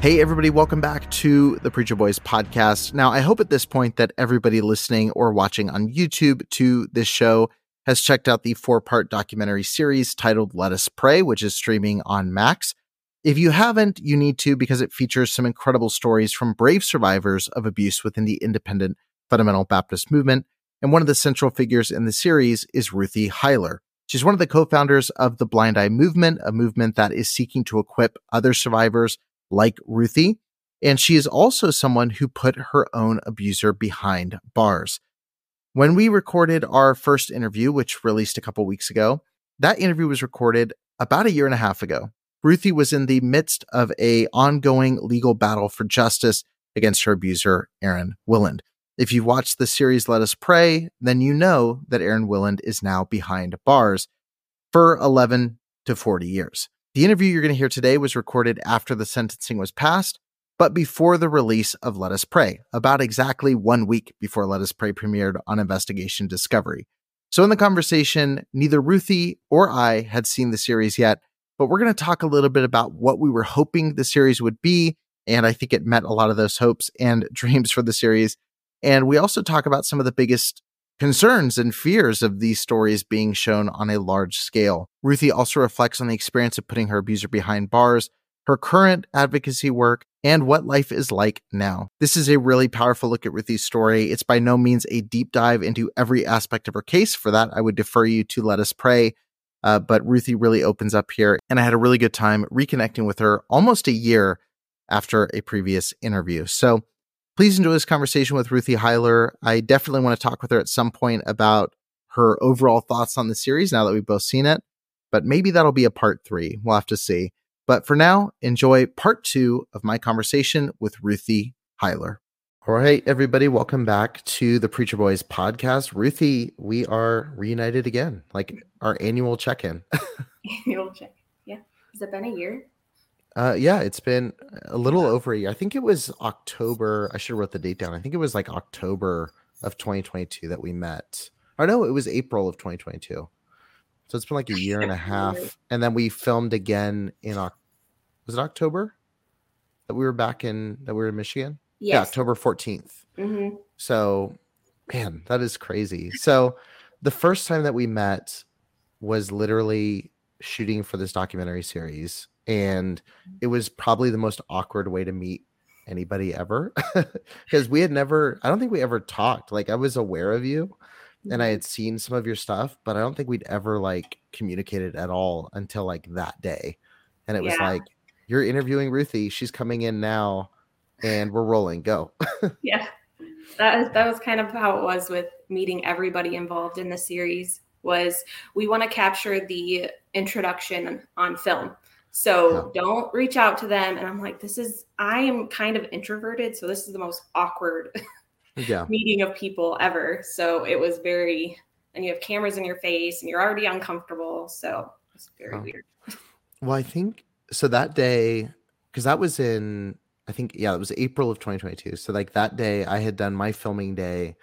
Hey, everybody, welcome back to the Preacher Boys podcast. Now, I hope at this point that everybody listening or watching on YouTube to this show has checked out the four part documentary series titled Let Us Prey, which is streaming on Max. If you haven't, you need to because it features some incredible stories from brave survivors of abuse within the independent fundamental Baptist movement. And one of the central figures in the series is Ruthy Heiler. She's one of the co founders of the Blind Eye Movement, a movement that is seeking to equip other survivors like Ruthy. And she is also someone who put her own abuser behind bars. When we recorded our first interview, which released a couple weeks ago, that interview was recorded about a year and a half ago. Ruthie was in the midst of a ongoing legal battle for justice against her abuser, Aaron Willand. If you've watched the series Let Us Prey, then you know that Aaron Willand is now behind bars for 11 to 40 years. The interview you're going to hear today was recorded after the sentencing was passed, but before the release of Let Us Prey, about exactly one week before Let Us Prey premiered on Investigation Discovery. So, in the conversation, neither Ruthy or I had seen the series yet, but we're going to talk a little bit about what we were hoping the series would be. And I think it met a lot of those hopes and dreams for the series. And we also talk about some of the biggest concerns and fears of these stories being shown on a large scale. Ruthy also reflects on the experience of putting her abuser behind bars, her current advocacy work, and what life is like now. This is a really powerful look at Ruthy's story. It's by no means a deep dive into every aspect of her case. For that, I would defer you to Let Us Prey. Uh, but Ruthy really opens up here, and I had a really good time reconnecting with her almost a year after a previous interview. So Please enjoy this conversation with Ruthy Heiler. I definitely want to talk with her at some point about her overall thoughts on the series now that we've both seen it, but maybe that'll be a part three. We'll have to see. But for now, enjoy part two of my conversation with Ruthy Heiler. All right, everybody, welcome back to the Preacher Boys podcast. Ruthy, we are reunited again, like our annual check in. annual check. Yeah. Has it been a year? Uh, yeah, it's been a little over a year. I think it was October. I should have wrote the date down. I think it was like October of 2022 that we met. Or no, it was April of 2022. So it's been like a year and a half. And then we filmed again in was it October that we were back in that we were in Michigan? Yes. Yeah, October 14th. Mm-hmm. So, man, that is crazy. So, the first time that we met was literally shooting for this documentary series and it was probably the most awkward way to meet anybody ever. Because we had never i don't think we ever talked like i was aware of you and i mm-hmm. had seen some of your stuff but i don't think we'd ever like communicated at all until like that day. And it was like you're interviewing ruthy she's coming in now and we're rolling go. Yeah. That, that was kind of how it was with meeting everybody involved in the series was we want to capture the introduction on film so yeah. don't reach out to them. And I'm like, this is, I am kind of introverted. So this is the most awkward yeah. meeting of people ever. So it was very, and you have cameras in your face and you're already uncomfortable. So it's very oh. weird. Well, I think so that day, because that was in, I think, yeah, it was April of 2022. So, like that day, I had done my filming day,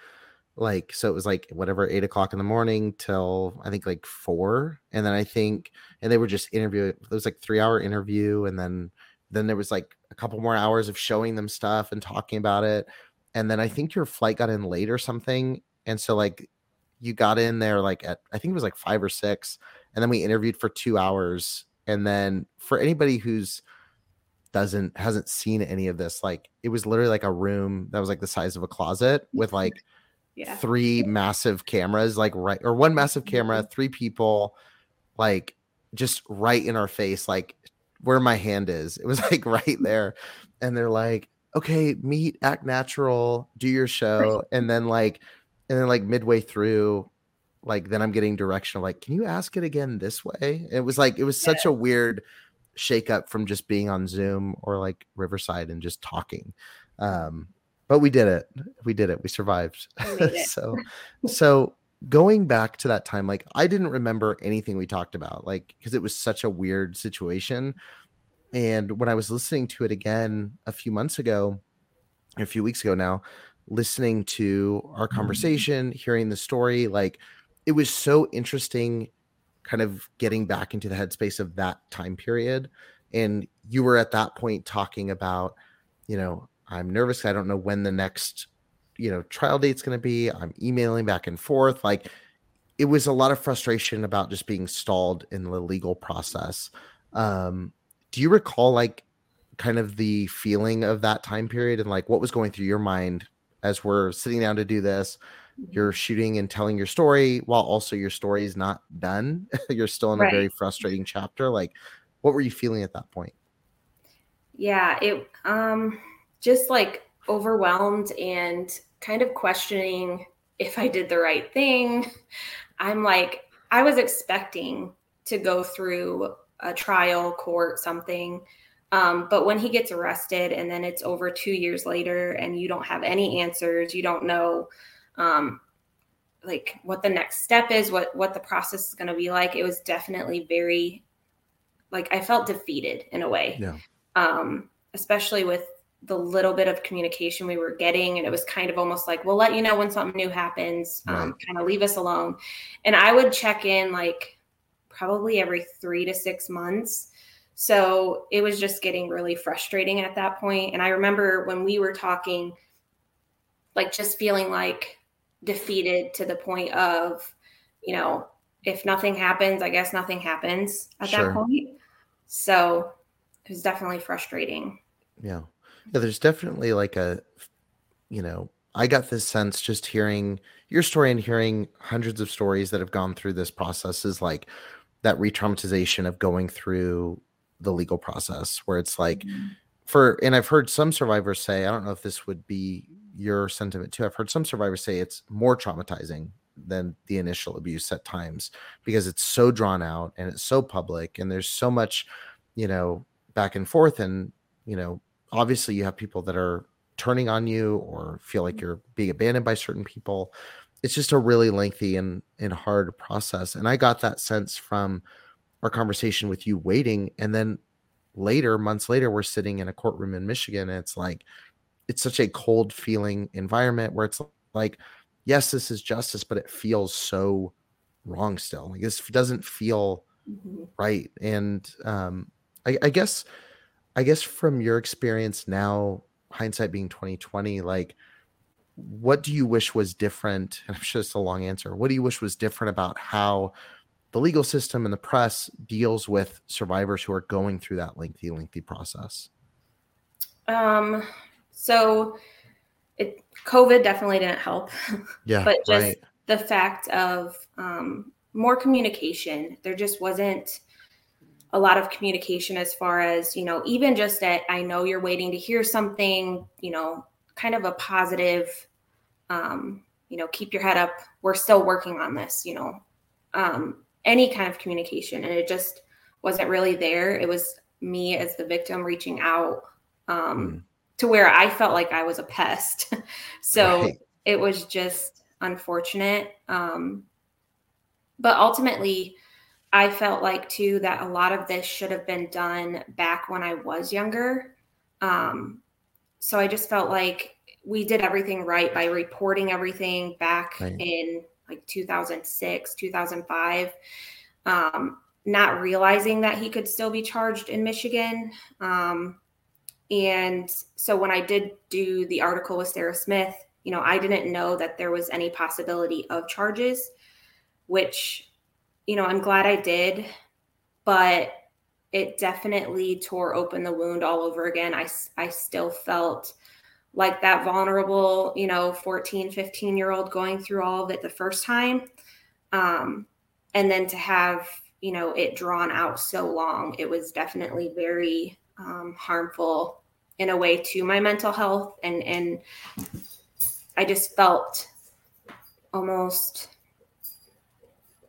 like, so it was like whatever, eight o'clock in the morning till I think like four. And then I think, and they were just interviewing, it was like three hour interview. And then, then there was like a couple more hours of showing them stuff and talking about it. And then I think your flight got in late or something. And so, like, you got in there like at I think it was like five or six, and then we interviewed for two hours. And then for anybody who's doesn't hasn't seen any of this, like it was literally like a room that was like the size of a closet with mm-hmm. like yeah. three massive cameras, like right or one massive camera, mm-hmm. three people, like just right in our face, like where my hand is. It was like right there. And they're like, okay, meet, act natural, do your show. And then like and then like midway through like then i'm getting direction of like can you ask it again this way it was like it was such yeah. a weird shakeup from just being on zoom or like riverside and just talking um but we did it we did it we survived it. so so going back to that time like i didn't remember anything we talked about like because it was such a weird situation and when i was listening to it again a few months ago a few weeks ago now listening to our mm-hmm. conversation, hearing the story, like it was so interesting kind of getting back into the headspace of that time period. And you were at that point talking about, you know, I'm nervous. I don't know when the next, you know, trial date's going to be. I'm emailing back and forth. Like it was a lot of frustration about just being stalled in the legal process. Um, do you recall like kind of the feeling of that time period and like what was going through your mind as we're sitting down to do this mm-hmm. you're shooting and telling your story while also your story is not done you're still in right. a very frustrating chapter like what were you feeling at that point yeah it um just like overwhelmed and kind of questioning if i did the right thing i'm like i was expecting to go through a trial court something um, but when he gets arrested and then it's over two years later and you don't have any answers, you don't know um, like what the next step is, what what the process is going to be like. It was definitely very like I felt defeated in a way. Yeah. Um, especially with the little bit of communication we were getting and it was kind of almost like we'll let you know when something new happens um, kind of leave us alone and i would check in like probably every three to six months so it was just getting really frustrating at that point. And I remember when we were talking, like just feeling like defeated to the point of, you know, if nothing happens, I guess nothing happens at sure. that point. So it was definitely frustrating. Yeah. Yeah. There's definitely like a, you know, I got this sense just hearing your story and hearing hundreds of stories that have gone through this process is like that re traumatization of going through the legal process where it's like mm-hmm. for and I've heard some survivors say, I don't know if this would be your sentiment too. I've heard some survivors say it's more traumatizing than the initial abuse at times because it's so drawn out and it's so public and there's so much, you know, back and forth and, you know, obviously you have people that are turning on you or feel like mm-hmm. you're being abandoned by certain people. It's just a really lengthy and and hard process. And I got that sense from our conversation with you waiting and then later months later we're sitting in a courtroom in michigan and it's like it's such a cold feeling environment where it's like yes this is justice but it feels so wrong still like this doesn't feel mm-hmm. right and um I, I guess i guess from your experience now hindsight being 2020 like what do you wish was different and i'm sure it's a long answer what do you wish was different about how the legal system and the press deals with survivors who are going through that lengthy, lengthy process? Um, so it COVID definitely didn't help. Yeah. but just right. the fact of um, more communication, there just wasn't a lot of communication as far as, you know, even just that I know you're waiting to hear something, you know, kind of a positive, um, you know, keep your head up. We're still working on this, you know. Um, any kind of communication and it just wasn't really there it was me as the victim reaching out um, mm. to where i felt like i was a pest so right. it was just unfortunate um, but ultimately, I felt like too that a lot of this should have been done back when I was younger. Um, so I just felt like we did everything right by reporting everything back right. in like 2006, 2005. Um, not realizing that he could still be charged in Michigan. Um, and so when I did do the article with Sarah Smith, you know, I didn't know that there was any possibility of charges, which, you know, I'm glad I did, but it definitely tore open the wound all over again. I, I still felt like that vulnerable, you know, 14, 15 year old going through all of it the first time. Um, and then to have, you know, it drawn out so long, it was definitely very um, harmful in a way to my mental health and, and I just felt almost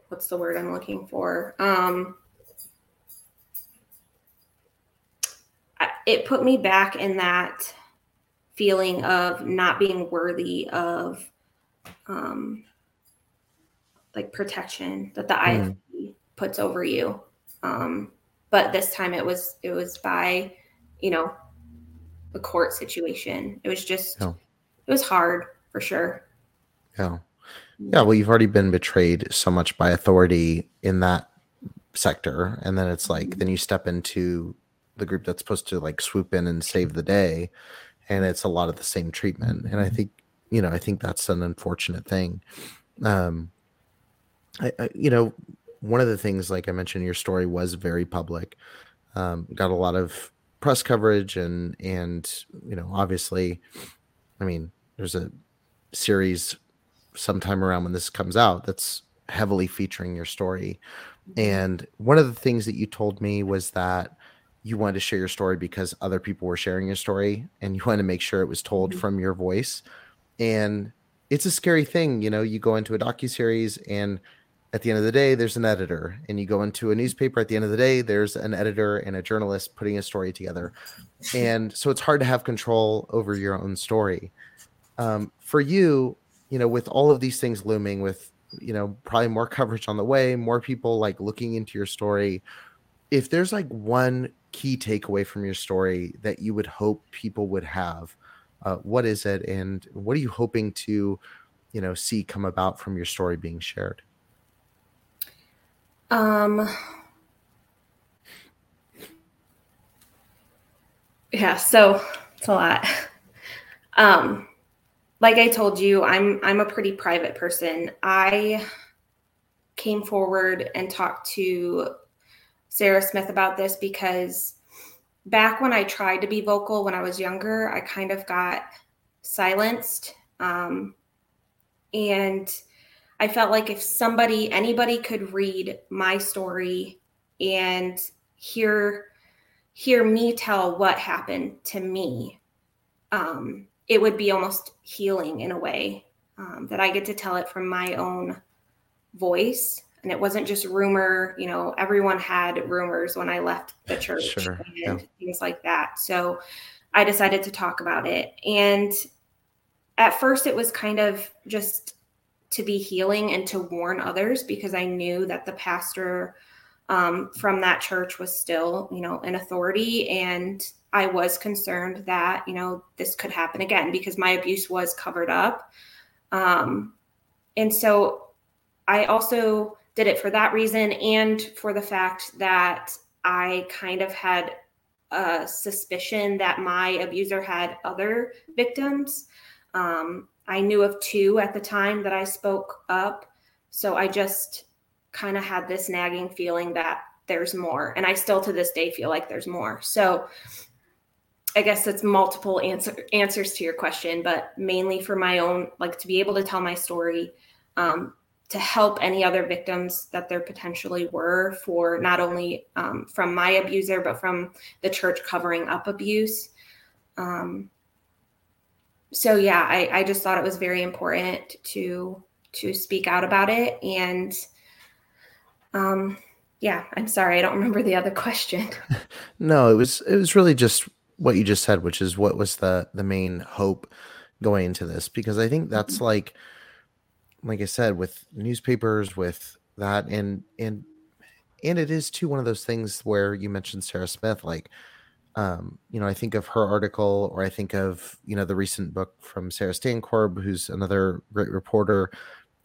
what's the word I'm looking for? Um, it put me back in that feeling of not being worthy of um, like protection that the mm. IFB puts over you. Um, but this time it was it was by you know a court situation. It was just it was hard for sure. Yeah. Yeah. Well, you've already been betrayed so much by authority in that sector. And then it's like, then you step into the group that's supposed to like swoop in and save the day. And it's a lot of the same treatment. And I think, you know, I think that's an unfortunate thing. Um, I, I you know, one of the things, like I mentioned, your story was very public, um, got a lot of press coverage and, and, you know, obviously, I mean, there's a series sometime around when this comes out that's heavily featuring your story. Mm-hmm. And one of the things that you told me was that you wanted to share your story because other people were sharing your story and you wanted to make sure it was told mm-hmm. from your voice. And it's a scary thing, you know, you go into a docu series and at the end of the day there's an editor and you go into a newspaper at the end of the day there's an editor and a journalist putting a story together. And so it's hard to have control over your own story um, for you, you know, with all of these things looming, with you know, probably more coverage on the way, more people like looking into your story. If there's like one key takeaway from your story that you would hope people would have, uh, what is it, and what are you hoping to, you know, see come about from your story being shared? Um. Yeah, so it's a lot. Um, like I told you, I'm I'm a pretty private person. I came forward and talked to Sarah Smith about this because back when I tried to be vocal when I was younger, I kind of got silenced. Um, and I felt like if somebody, anybody could read my story and hear hear me tell what happened to me, um, it would be almost healing in a way um, that I get to tell it from my own voice. And it wasn't just rumor, you know, everyone had rumors when I left the church sure. and yeah. things like that. So I decided to talk about it. And at first, it was kind of just to be healing and to warn others because I knew that the pastor um, from that church was still, you know, an authority. And I was concerned that, you know, this could happen again because my abuse was covered up. Um, and so I also did it for that reason and for the fact that I kind of had a suspicion that my abuser had other victims. Um, I knew of two at the time that I spoke up. So I just kind of had this nagging feeling that there's more. And I still to this day feel like there's more. So I guess it's multiple answer, answers to your question, but mainly for my own, like to be able to tell my story, um, to help any other victims that there potentially were for not only um, from my abuser, but from the church covering up abuse. Um, so yeah, I, I just thought it was very important to to speak out about it and um, yeah, I'm sorry, I don't remember the other question. no, it was it was really just what you just said, which is what was the the main hope going into this, because I think that's mm-hmm. like like I said, with newspapers, with that and and and it is too one of those things where you mentioned Sarah Smith like um, you know, I think of her article, or I think of you know the recent book from Sarah Stankorb, who's another great reporter.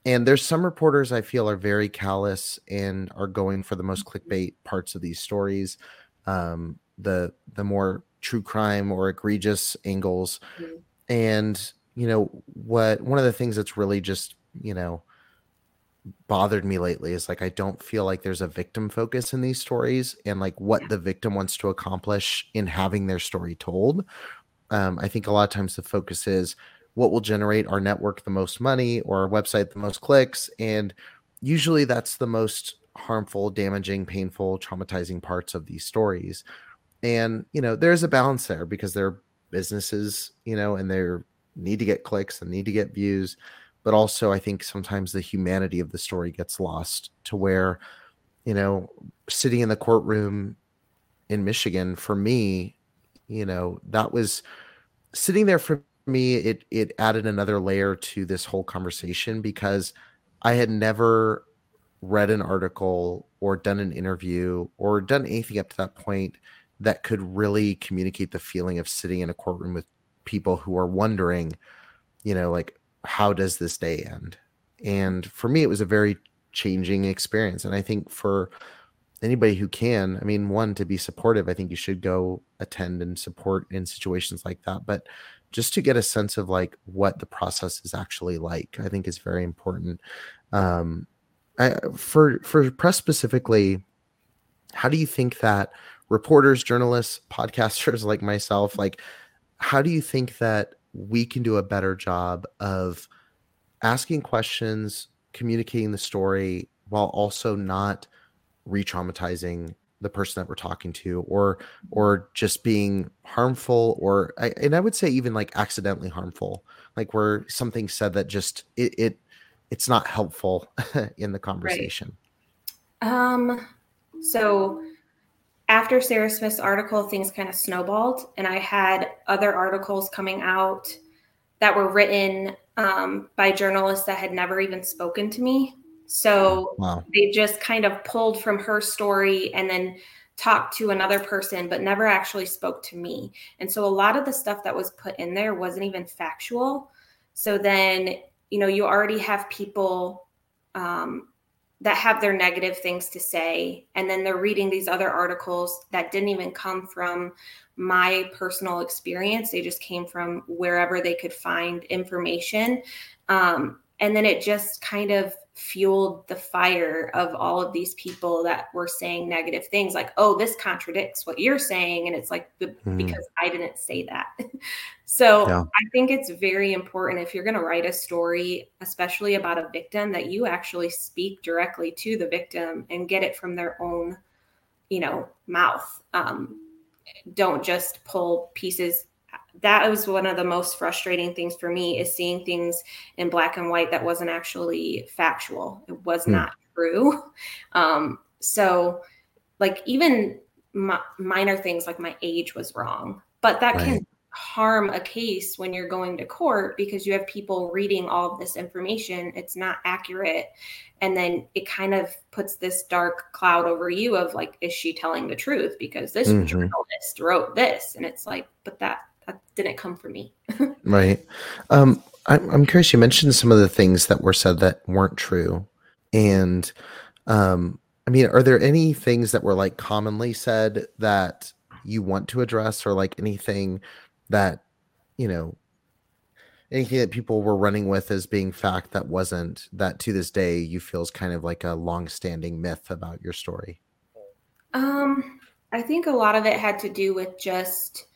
And there's some reporters I feel are very callous and are going for the most clickbait parts of these stories, um, the the more true crime or egregious angles. Mm-hmm. And you know what? One of the things that's really just you know bothered me lately is like I don't feel like there's a victim focus in these stories and like what yeah. the victim wants to accomplish in having their story told. Um, I think a lot of times the focus is what will generate our network the most money or our website the most clicks. And usually that's the most harmful, damaging, painful, traumatizing parts of these stories. And, you know, there's a balance there because they're businesses, you know, and they need to get clicks and need to get views. But also I think sometimes the humanity of the story gets lost to where, you know, sitting in the courtroom in Michigan for me, you know, that was sitting there for me, it it added another layer to this whole conversation because I had never read an article or done an interview or done anything up to that point that could really communicate the feeling of sitting in a courtroom with people who are wondering, you know, like how does this day end? And for me, it was a very changing experience. And I think for anybody who can, I mean, one, to be supportive, I think you should go attend and support in situations like that. But just to get a sense of like what the process is actually like, I think is very important. Um, I, for for press specifically, how do you think that reporters, journalists, podcasters like myself, like how do you think that we can do a better job of asking questions, communicating the story while also not re-traumatizing the person that we're talking to or or just being harmful or and I would say even like accidentally harmful like where something said that just it, it it's not helpful in the conversation. Right. Um so after Sarah Smith's article, things kind of snowballed, and I had other articles coming out that were written um, by journalists that had never even spoken to me. So wow. they just kind of pulled from her story and then talked to another person, but never actually spoke to me. And so a lot of the stuff that was put in there wasn't even factual. So then, you know, you already have people um, that have their negative things to say and then they're reading these other articles that didn't even come from my personal experience. They just came from wherever they could find information. Um, and then it just kind of fueled the fire of all of these people that were saying negative things like oh this contradicts what you're saying and it's like mm. because i didn't say that so yeah. i think it's very important if you're going to write a story especially about a victim that you actually speak directly to the victim and get it from their own you know mouth um, don't just pull pieces that was one of the most frustrating things for me is seeing things in black and white that wasn't actually factual. It was mm. not true. Um, so, like, even minor things like my age was wrong, but that right. can harm a case when you're going to court because you have people reading all of this information. It's not accurate. And then it kind of puts this dark cloud over you of like, is she telling the truth? Because this mm-hmm. journalist wrote this. And it's like, but that that didn't come from me. right. Um, I'm, I'm curious. You mentioned some of the things that were said that weren't true, and um, I mean, are there any things that were like commonly said that you want to address, or like anything that you know, anything that people were running with as being fact that wasn't that to this day you feel is kind of like a long-standing myth about your story? Um, I think a lot of it had to do with just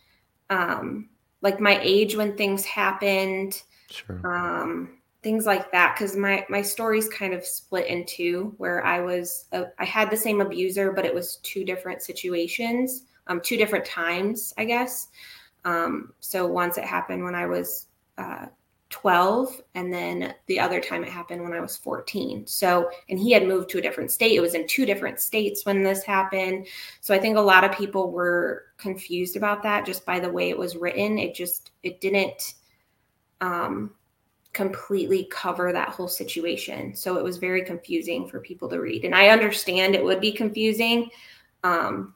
um, like my age when things happened, sure. um, things like that. Because my my story's kind of split in two, where I was a, I had the same abuser, but it was two different situations, um, two different times, I guess. Um, so once it happened when I was uh, 12 and then the other time it happened when i was 14 so and he had moved to a different state it was in two different states when this happened so i think a lot of people were confused about that just by the way it was written it just it didn't um completely cover that whole situation. So it was very confusing for people to read. And I understand it would be confusing. Um,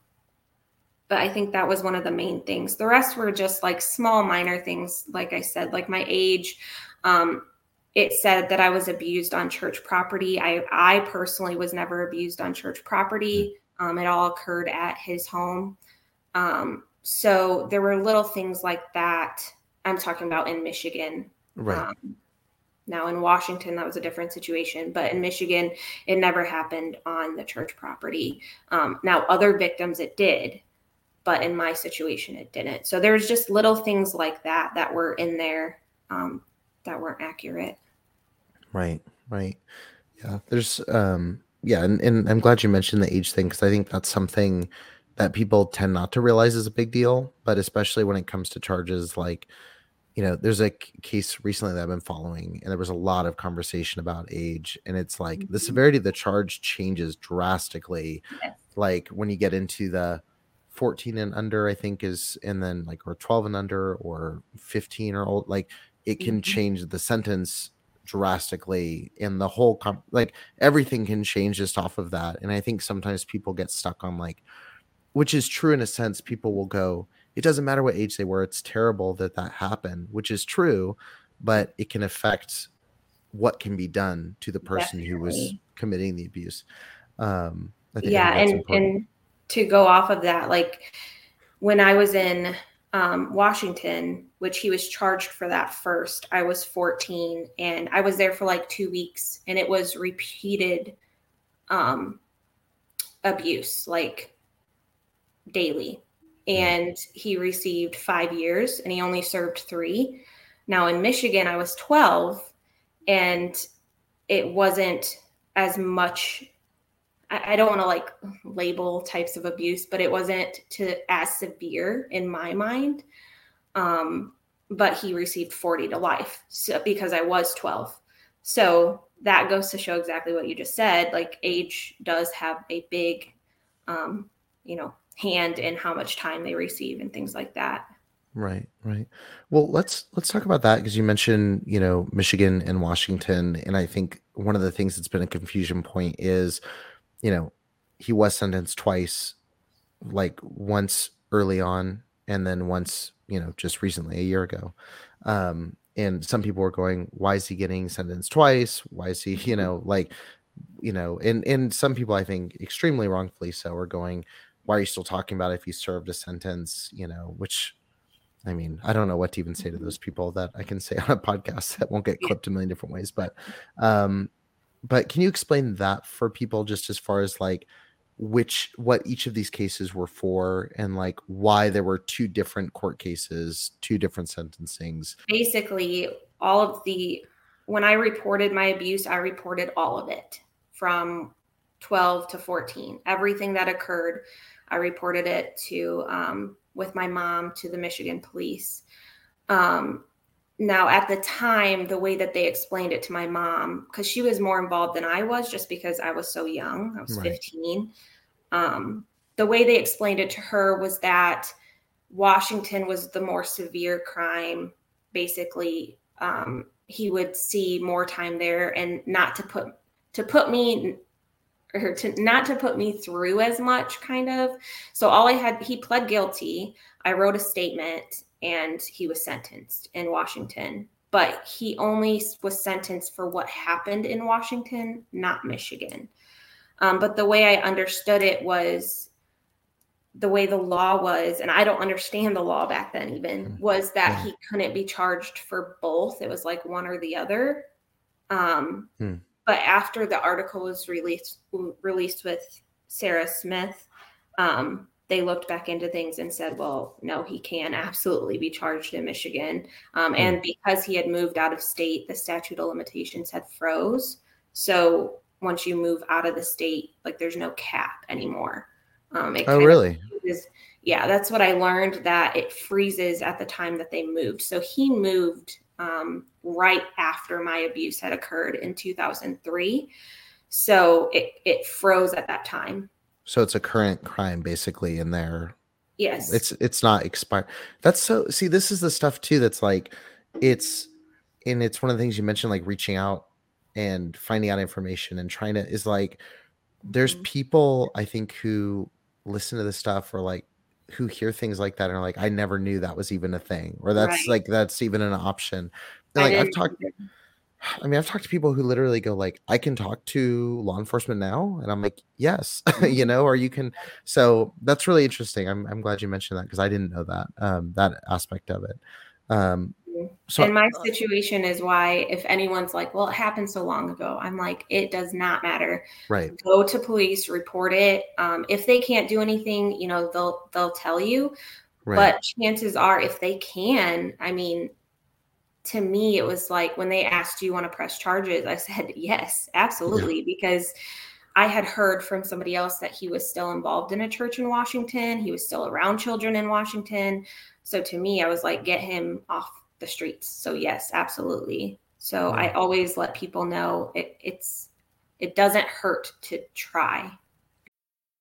but I think that was one of the main things. The rest were just like small, minor things. Like I said, like my age. Um, it said that I was abused on church property. I, I personally was never abused on church property. Um, it all occurred at his home. Um, so there were little things like that. I'm talking about in Michigan. Right. Um, now in Washington, that was a different situation, but in Michigan, it never happened on the church property. Um, now other victims, it did, but in my situation, it didn't. So there's just little things like that that were in there um, that weren't accurate. Right. Right. Yeah. There's um yeah, and, and I'm glad you mentioned the age thing because I think that's something that people tend not to realize is a big deal, but especially when it comes to charges like you know, there's a case recently that I've been following, and there was a lot of conversation about age, and it's like mm-hmm. the severity of the charge changes drastically. Yes. Like when you get into the 14 and under, I think is, and then like or 12 and under, or 15 or old, like it can mm-hmm. change the sentence drastically, and the whole comp- like everything can change just off of that. And I think sometimes people get stuck on like, which is true in a sense. People will go it doesn't matter what age they were. It's terrible that that happened, which is true, but it can affect what can be done to the person Definitely. who was committing the abuse. Um, i yeah, and and to go off of that, like when I was in um, Washington, which he was charged for that first, I was 14 and I was there for like two weeks, and it was repeated um, abuse, like daily and he received five years and he only served three. Now in Michigan, I was 12 and it wasn't as much. I, don't want to like label types of abuse, but it wasn't to as severe in my mind. Um, but he received 40 to life so, because I was 12. So that goes to show exactly what you just said. Like age does have a big, um, you know, hand in how much time they receive and things like that. Right, right. Well, let's let's talk about that because you mentioned, you know, Michigan and Washington and I think one of the things that's been a confusion point is, you know, he was sentenced twice like once early on and then once, you know, just recently a year ago. Um and some people were going, why is he getting sentenced twice? Why is he, you know, like you know, and and some people I think extremely wrongfully so are going, why are you still talking about if you served a sentence you know which i mean i don't know what to even say to those people that i can say on a podcast that won't get clipped a million different ways but um but can you explain that for people just as far as like which what each of these cases were for and like why there were two different court cases two different sentencings basically all of the when i reported my abuse i reported all of it from 12 to 14 everything that occurred I reported it to um, with my mom to the Michigan police. Um, now, at the time, the way that they explained it to my mom, because she was more involved than I was, just because I was so young, I was right. 15. Um, the way they explained it to her was that Washington was the more severe crime. Basically, um, he would see more time there, and not to put to put me or to not to put me through as much kind of so all i had he pled guilty i wrote a statement and he was sentenced in washington. But he only was sentenced for what happened in washington not michigan. Um, but the way i understood it was the way the law was and i don't understand the law back then even mm. was that he couldn't be charged for both. It was like one or the other. Um, hmm. but after the article was released released with Sarah Smith, um, they looked back into things and said, well, no, he can absolutely be charged in Michigan. Um, and hmm. because he had moved out of state, the statute of limitations had froze. So once you move out of the state, like there's no cap anymore. Um, oh, really? Is, yeah, that's what I learned that it freezes at the time that they moved. So he moved um, right after my abuse had occurred in 2003. So it, it froze at that time. So it's a current crime basically in there. Yes. It's it's not expired. That's so see, this is the stuff too that's like it's and it's one of the things you mentioned, like reaching out and finding out information and trying to is like there's Mhm. people I think who listen to this stuff or like who hear things like that and are like, I never knew that was even a thing, or that's Right. like that's even an option. And like I've talked. I mean, I've talked to people who literally go like, "I can talk to law enforcement now," and I'm like, "Yes," you know, or you can. So that's really interesting. I'm I'm glad you mentioned that because I didn't know that um, that aspect of it. Um, so and my situation is why if anyone's like, well, it happened so long ago, I'm like, it does not matter. right, Go to police, report it. Um, if they can't do anything, you know, they'll they'll tell you. right, But chances are, if they can, I mean, to me, it was like when they asked, "Do you want to press charges?" I said, "Yes, absolutely," because I had heard from somebody else that he was still involved in a church in Washington. He was still around children in Washington. So to me, I was like, get him off the streets. So yes, absolutely. So I always let people know it, it's it doesn't hurt to try.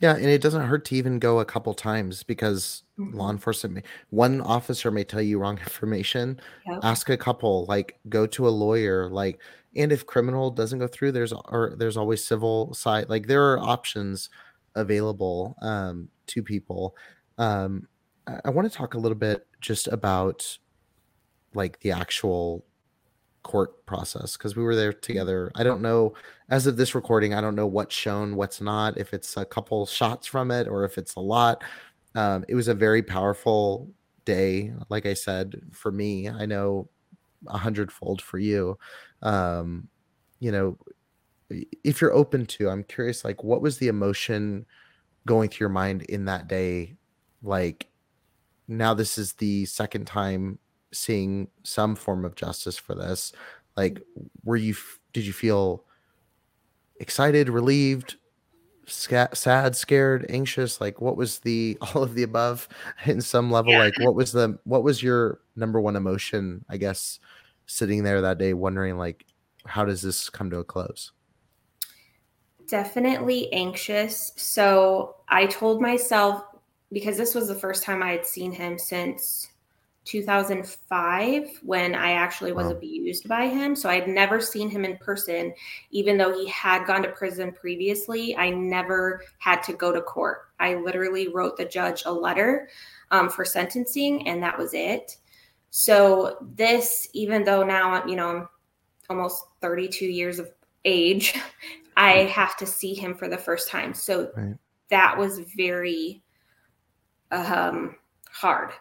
Yeah, and it doesn't hurt to even go a couple times because law Mhm. enforcement, may, one officer may tell you wrong information. Yep. Ask a couple, like go to a lawyer, like, and if criminal doesn't go through, there's or there's always civil side. Like there are options available um, to people. Um, I, I want to talk a little bit just about like the actual court process because we were there together. I don't know as of this recording, I don't know what's shown, what's not, if it's a couple shots from it or if it's a lot. Um, it was a very powerful day, like I said, for me. I know a hundredfold for you. Um, you know, if you're open to, I'm curious, like, what was the emotion going through your mind in that day? Like, now this is the second time seeing some form of justice for this. Like, mm-hmm. were you, did you feel excited, relieved, sca- sad, scared, anxious? Like, what was the all of the above in some level? Yeah. Like, what was the, what was your number one emotion, I guess, sitting there that day, wondering, like, how does this come to a close? Definitely anxious. So I told myself because this was the first time I had seen him since 2005 when I actually was Wow. abused by him. So I'd never seen him in person, even though he had gone to prison previously. I never had to go to court. I literally wrote the judge a letter um, for sentencing, and that was it. So this, even though now I'm, you know, I'm almost 32 years of age, I have to see him for the first time. So Right. that was very um, hard.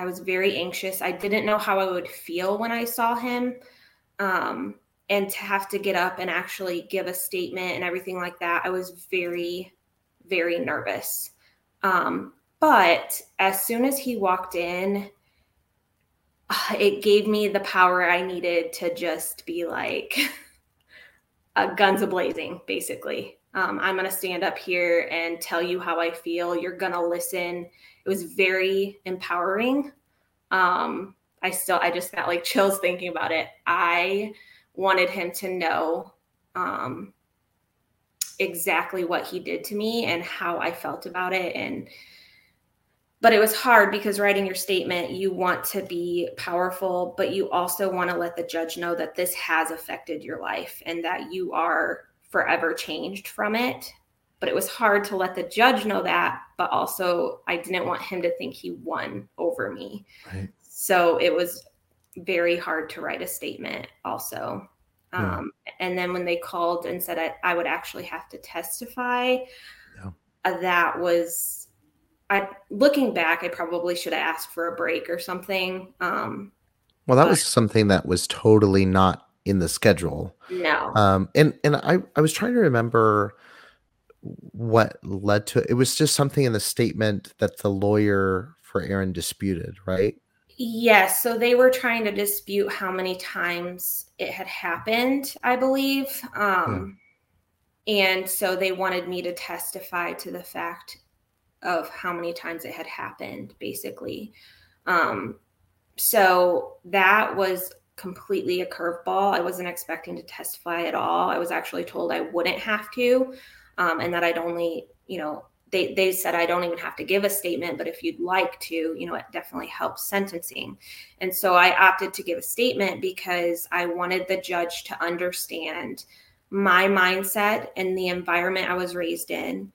I was very anxious. I didn't know how I would feel when I saw him. Um, and to have to get up and actually give a statement and everything like that, I was very, very nervous. Um, but as soon as he walked in, it gave me the power I needed to just be like, uh, guns a blazing, basically. Um, I'm going to stand up here and tell you how I feel. You're going to listen. It was very empowering. Um, I still, I just got like chills thinking about it. I wanted him to know um, exactly what he did to me and how I felt about it. And, but it was hard because writing your statement, you want to be powerful, but you also want to let the judge know that this has affected your life and that you are forever changed from it. But it was hard to let the judge know that, but also I didn't want him to think he won over me. Right. So it was very hard to write a statement also. Yeah. Um, and then when they called and said I, I would actually have to testify, Yeah. uh, that was, I looking back, I probably should have asked for a break or something. Um, Well, that But- was something that was totally not in the schedule. no, Um, and and I I was trying to remember what led to it. It was just something in the statement that the lawyer for Aaron disputed, right? Yes, so they were trying to dispute how many times it had happened, I believe. Um, And so they wanted me to testify to the fact of how many times it had happened, basically. Um, so that was completely a curveball. I wasn't expecting to testify at all. I was actually told I wouldn't have to, um, and that I'd only, you know, they, they said I don't even have to give a statement, but if you'd like to, you know, it definitely helps sentencing. And so I opted to give a statement because I wanted the judge to understand my mindset and the environment I was raised in.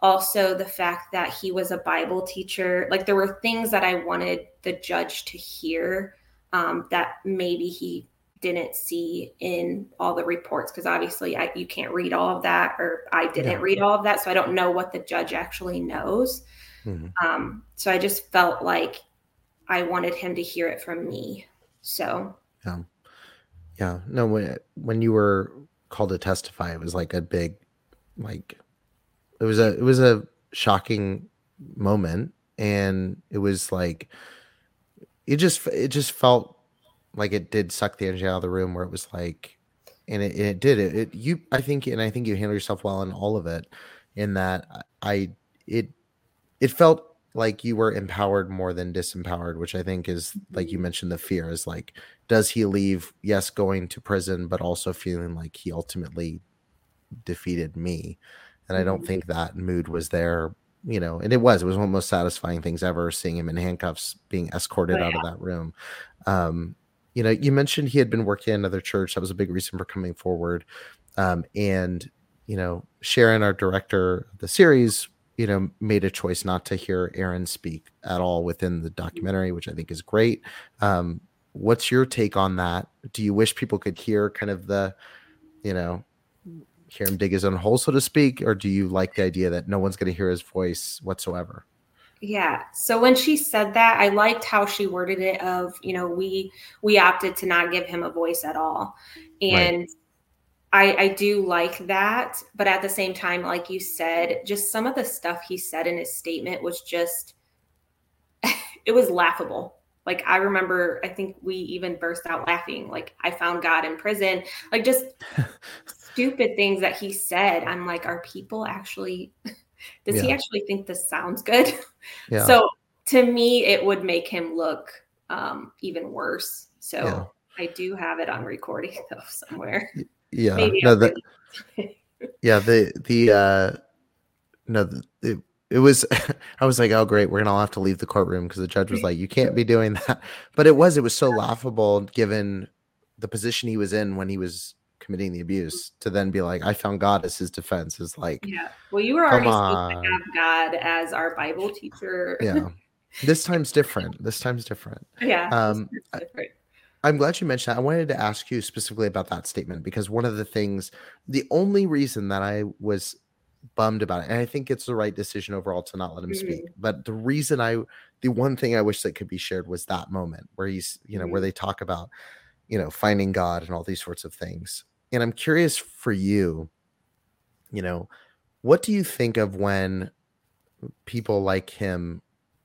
Also, the fact that he was a Bible teacher. Like, there were things that I wanted the judge to hear um, that maybe he didn't see in all the reports because obviously I, you can't read all of that or i didn't Yeah. read all of that so i don't know what the judge actually knows Mhm. um, so i just felt like i wanted him to hear it from me so Yeah. No, when when you were called to testify, it was like a big, like, it was a it was a shocking moment, and it was like, it just it just felt like it did suck the energy out of the room, where it was like, and it, and it did it, it. You, I think, and I think you handled yourself well in all of it. In that, I it it felt like you were empowered more than disempowered, which I think is like you mentioned the fear is like does he leave yes going to prison but also feeling like he ultimately defeated me and i don't Mhm. think that mood was there you know and it was it was one of the most satisfying things ever seeing him in handcuffs being escorted Oh, out of that room um you know you mentioned he had been working at another church. That was a big reason for coming forward um and you know sharon our director of the series you know made a choice not to hear aaron speak at all within the documentary which i think is great. Um what's your take on that? Do you wish people could hear kind of the you know hear him dig his own hole so to speak or do you like the idea that no one's going to hear his voice whatsoever yeah. So when she said that i liked how she worded it of you know we we opted to not give him a voice at all. And I, I do like that. But at the same time like you said just some of the stuff he said in his statement was just it was laughable. Like i remember i think we even burst out laughing. Like i found god in prison. Like just stupid things that he said. I'm like are people actually does he actually think this sounds good? Yeah. So to me it would make him look um, even worse. So Yeah. i do have it on recording though somewhere. Yeah. Maybe no that yeah the the uh no the, it, it was i was like oh great we're gonna all have to leave the courtroom because the judge was like you can't be doing that. But it was it was so laughable given the position he was in when he was committing the abuse to then be like i found god as his defense is like yeah. Well you were already supposed to have god as our bible teacher. Yeah. This time's different. This time's different. Yeah. Um, different. I'm glad you mentioned that. I wanted to ask you specifically about that statement because one of the things, the only reason that I was bummed about it, and I think it's the right decision overall to not let him speak, but the reason I, the one thing I wish that could be shared was that moment where he's, you know, where Mhm. they talk about, you know, finding God and all these sorts of things. And I'm curious for you, you know, what do you think of when people like him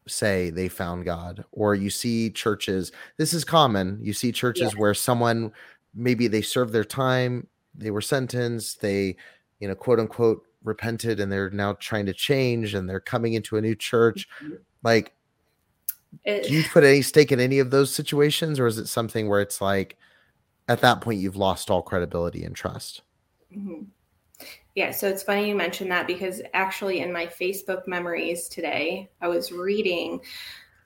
say they found God, or you see churches, this is common. You see churches where someone maybe they served their time, they were sentenced, they, you know, quote unquote, repented and they're now trying to change and they're coming into a new church. Mm-hmm. Like, It- do you put any stake in any of those situations, or is it something where it's like at that point you've lost all credibility and trust? Mhm. Yeah, so it's funny you mentioned that because actually in my Facebook memories today, I was reading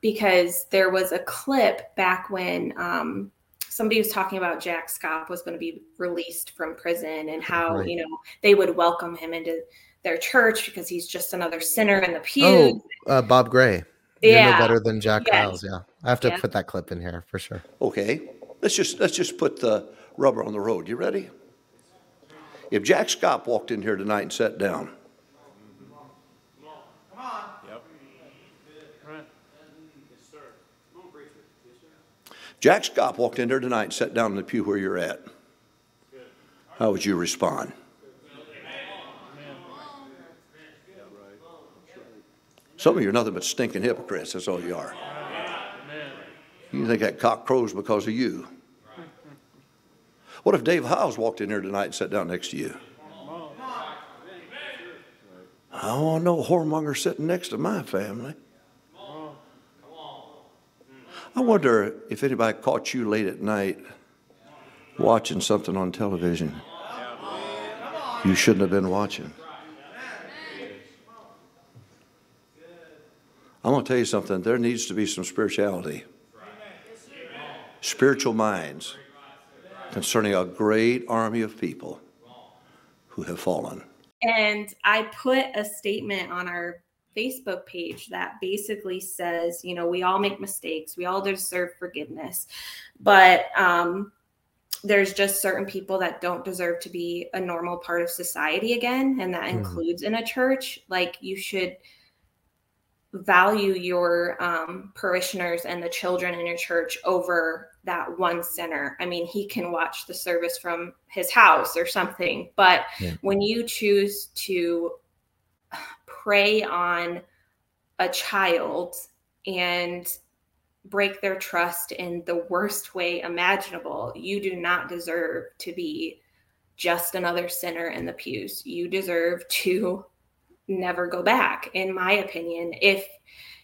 because there was a clip back when um, somebody was talking about Jack Schaap was going to be released from prison and how, Right. you know, they would welcome him into their church because he's just another sinner in the pew. Oh, uh, Bob Gray. You know yeah. better than Jack Yes. Hyles. Yeah. I have to yeah. put that clip in here for sure. Okay, let's just let's just put the rubber on the road. You ready? If Jack Schaap walked in here tonight and sat down, Jack Schaap walked in there tonight and sat down in the pew where you're at. How would you respond? Some of you are nothing but stinking hypocrites. That's all you are. You think that cock crows because of you. What if Dave Hyles walked in here tonight and sat down next to you? I don't want no whoremonger sitting next to my family. I wonder if anybody caught you late at night watching something on television you shouldn't have been watching. I'm going to tell you something. There needs to be some spirituality, spiritual minds concerning a great army of people who have fallen. And I put a statement on our Facebook page that basically says, you know, we all make mistakes, we all deserve forgiveness, but um, there's just certain people that don't deserve to be a normal part of society again, and that mm. includes in a church. Like you should value your um, parishioners and the children in your church over that one sinner. I mean, he can watch the service from his house or something, but yeah. when you choose to prey on a child and break their trust in the worst way imaginable, you do not deserve to be just another sinner in the pews. You deserve to never go back in my opinion. If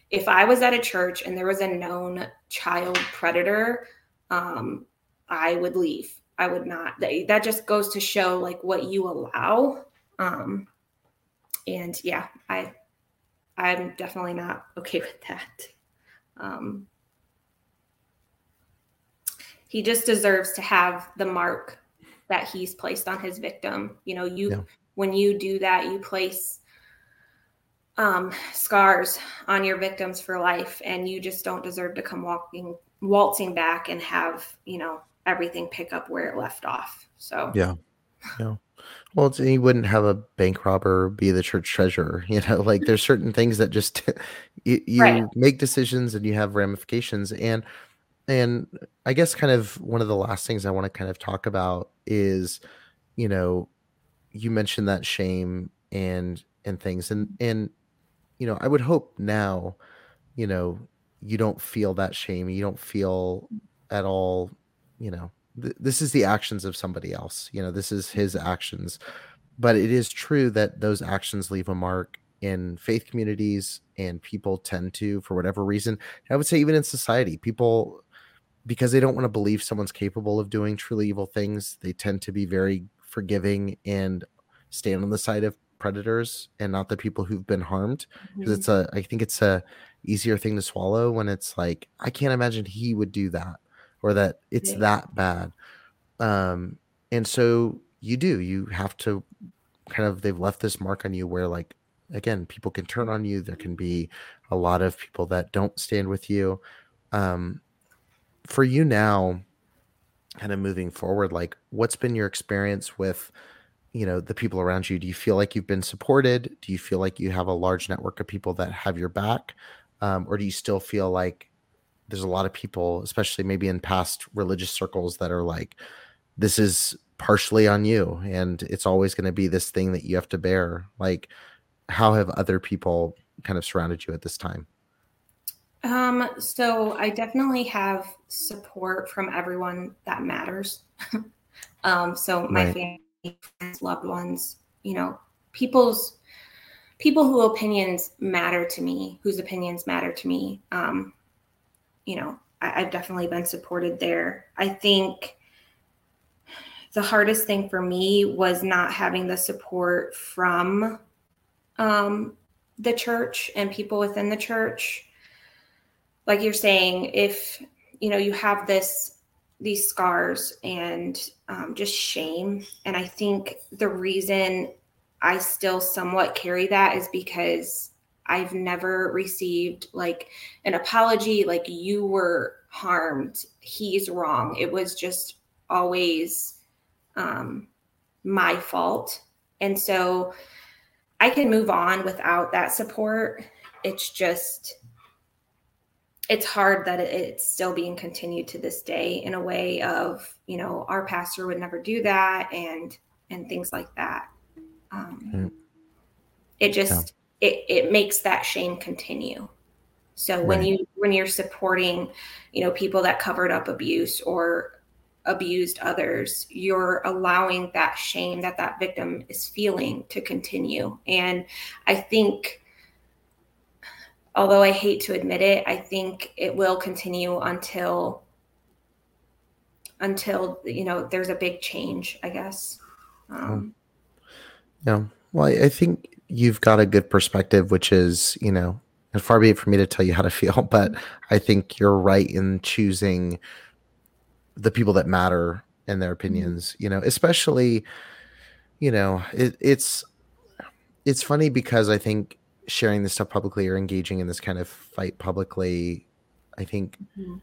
if I was at a church and there was a known child predator, um, I would leave. I would not. That just goes to show like what you allow. Um, and yeah, I I'm definitely not okay with that. Um, he just deserves to have the mark that he's placed on his victim. You know, you yeah. when you do that, you place um, scars on your victims for life, and you just don't deserve to come walking waltzing back and have you know everything pick up where it left off. So yeah, yeah. Well, he wouldn't have a bank robber be the church treasurer. You know, like there's certain things that just you, you right. make decisions and you have ramifications. And and I guess kind of one of the last things I want to kind of talk about is, you know, you mentioned that shame and and things and and you know, I would hope now, you know, you don't feel that shame. You don't feel at all, you know, this is the actions of somebody else. You know, this is his actions. But it is true that those actions leave a mark in faith communities and people tend to for whatever reason. I would say even in society, people because they don't want to believe someone's capable of doing truly evil things, they tend to be very forgiving and stand on the side of predators and not the people who've been harmed because mm-hmm. it's a i think it's a easier thing to swallow when it's like i can't imagine he would do that or that it's yeah. that bad. Um, and so you do, you have to kind of, they've left this mark on you where, like, again, people can turn on you. There can be a lot of people that don't stand with you. Um, for you now, kind of moving forward, like, what's been your experience with? You know the people around you do you feel like you've been supported do you feel like you have a large network of people that have your back um, or do you still feel like there's a lot of people, especially maybe in past religious circles, that are like, this is partially on you and it's always going to be this thing that you have to bear. Like, how have other people kind of surrounded you at this time? Um, so I definitely have support from everyone that matters. um, so my right. family, friends, loved ones, you know, people's people whose opinions matter to me, whose opinions matter to me. Um, you know, I, I've definitely been supported there. I think the hardest thing for me was not having the support from um, the church and people within the church. Like you're saying, if you know you have this these scars and um, just shame, and I think the reason I still somewhat carry that is because I've never received like an apology, like you were harmed, he's wrong. It was just always um, my fault. And so I can move on without that support. It's just, it's hard that it's still being continued to this day in a way of, you know, our pastor would never do that and, and things like that. Um, mm. It just, yeah. it, it makes that shame continue. So right. when you, when you're supporting, you know, people that covered up abuse or abused others, you're allowing that shame that that victim is feeling to continue. And I think, although I hate to admit it, I think it will continue until until you know there's a big change. I guess. Um, yeah. Well, I think you've got a good perspective, which is you know, and far be it for me to tell you how to feel, but I think you're right in choosing the people that matter and their mm-hmm. opinions you know especially you know it, it's it's funny because i think sharing this stuff publicly or engaging in this kind of fight publicly i think mm-hmm.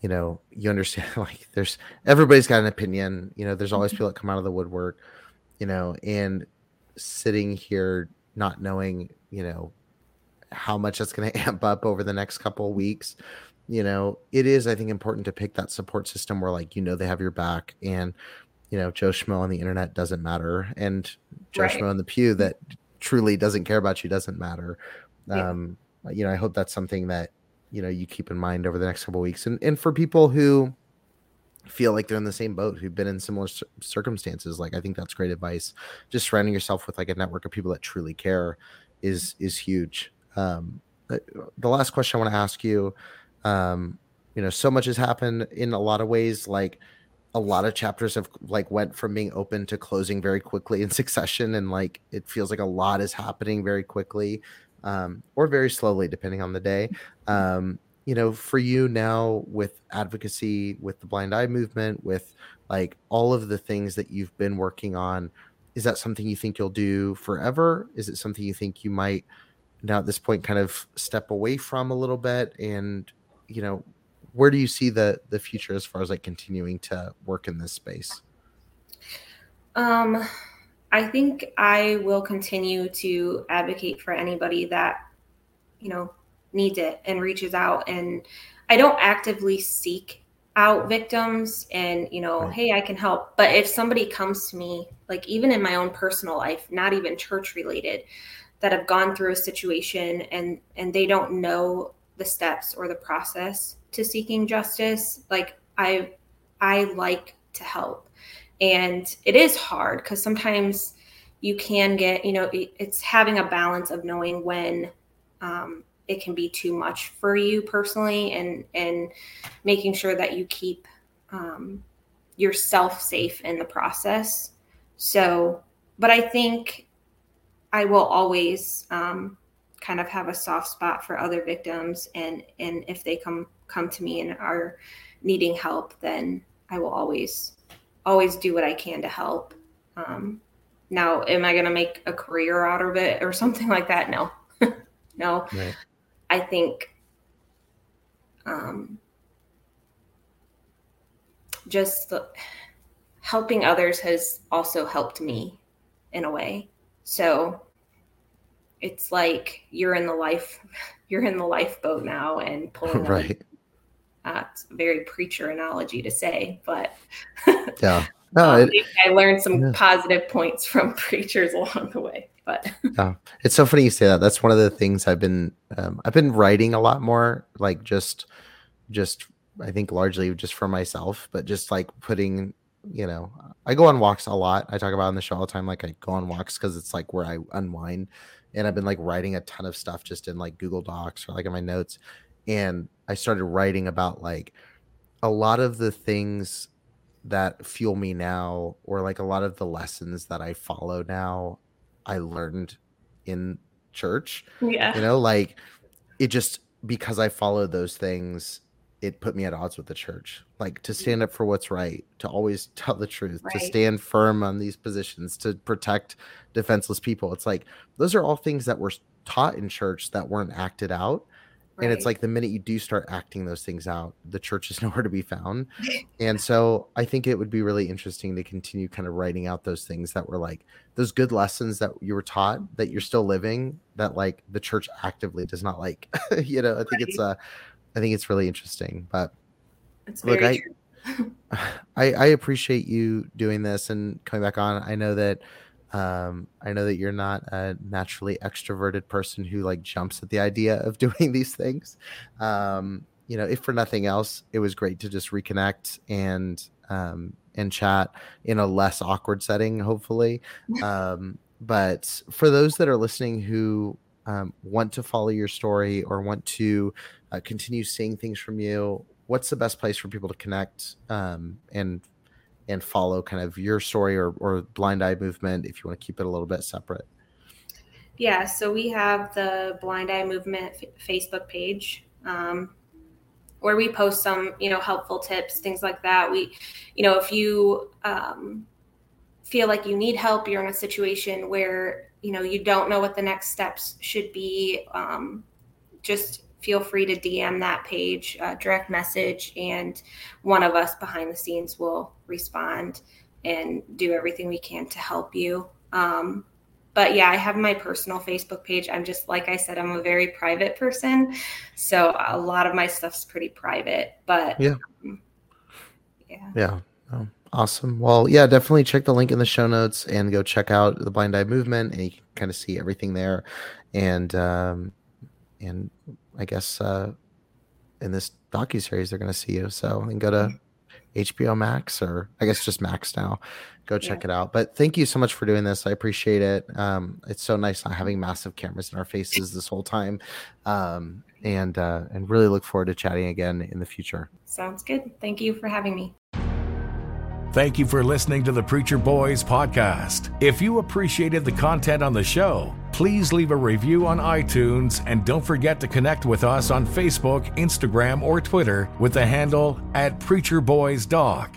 you know you understand like there's everybody's got an opinion you know there's always mm-hmm. people that come out of the woodwork you know and sitting here not knowing you know how much that's going to amp up over the next couple weeks you know, it is, I think, important to pick that support system where, like, you know, they have your back and, you know, Joe Schmo on the internet doesn't matter. And Joe right. Schmo in the pew that truly doesn't care about you doesn't matter. Yeah. Um, you know, I hope that's something that, you know, you keep in mind over the next couple weeks. And, and for people who, feel like they're in the same boat who've been in similar circumstances like i think that's great advice just surrounding yourself with like a network of people that truly care is is huge um the last question i want to ask you um you know so much has happened in a lot of ways like a lot of chapters have like went from being open to closing very quickly in succession and like it feels like a lot is happening very quickly um or very slowly depending on the day. Um you know for you now with advocacy with the blind eye movement with like all of the things that you've been working on is that something you think you'll do forever? Is it something you think you might now at this point kind of step away from a little bit and you know, where do you see the the future as far as like continuing to work in this space? Um, I think I will continue to advocate for anybody that you know needs it and reaches out and I don't actively seek out victims and you know right. hey i can help but if somebody comes to me like even in my own personal life not even church related that have gone through a situation and and they don't know the steps or the process to seeking justice like i i like to help. And it is hard because sometimes you can get you know it's having a balance of knowing when um, it can be too much for you personally and and making sure that you keep um, yourself safe in the process. So but i think i will always um, kind of have a soft spot for other victims. And and if they come come to me and are needing help then i will always always do what i can to help. Um, now am i going to make a career out of it or something like that? No. No. Right. i think um, just the, helping others has also helped me in a way. So it's like you're in the life you're in the lifeboat now and pulling right. Uh, it's a very preacher analogy to say but yeah. No, um, it, I learned some yeah. positive points from preachers along the way but yeah. It's so funny you say that. That's one of the things i've been um, i've been writing a lot more like just just i think largely just for myself but just like putting you know i go on walks a lot. I talk about on the show all the time. Like i go on walks because it's like where i unwind and I've been like writing a ton of stuff just in like Google Docs or like in my notes. And I started writing about like a lot of the things that fuel me now, or like a lot of the lessons that I follow now, I learned in church. Yeah. You know, like it just because I followed those things, it put me at odds with the church. Like to stand up for what's right, to always tell the truth, right. to stand firm on these positions, to protect defenseless people. It's like those are all things that were taught in church that weren't acted out. Right. And it's like the minute you do start acting those things out, the church is nowhere to be found. and so I think it would be really interesting to continue kind of writing out those things that were like those good lessons that you were taught that you're still living that like the church actively does not like. you know, I think right. it's uh I think it's really interesting. But it's look, I, I I appreciate you doing this and coming back on. I know that um, I know that you're not a naturally extroverted person who like jumps at the idea of doing these things. Um, you know, if for nothing else, it was great to just reconnect and um, and chat in a less awkward setting, hopefully. Um, but for those that are listening who um, want to follow your story or want to uh, continue seeing things from you, what's the best place for people to connect um, and and follow kind of your story or, or blind eye movement if you want to keep it a little bit separate? Yeah so we have the blind eye movement f- facebook page um, where we post some you know helpful tips things like that. We you know if you um, feel like you need help you're in a situation where you know you don't know what the next steps should be um, just feel free to DM that page, uh, direct message, and one of us behind the scenes will respond and do everything we can to help you. Um, but yeah, I have my personal Facebook page. I'm just like I said, I'm a very private person, so a lot of my stuff's pretty private. But yeah, um, yeah, yeah. Oh, awesome. Well, yeah, definitely check the link in the show notes and go check out the Blind Eye Movement, and you can kind of see everything there. And um, and I guess uh, in this docu series they're going to see you. So and go to HBO. Max or I guess just Max now. Go check yeah. it out. But thank you so much for doing this. I appreciate it. Um, it's so nice not having massive cameras in our faces this whole time, um, and uh, and really look forward to chatting again in the future. Sounds good. Thank you for having me. Thank you for listening to the Preacher Boys podcast. If you appreciated the content on the show, please leave a review on iTunes and don't forget to connect with us on Facebook, Instagram, or Twitter with the handle at Preacher Boys Doc.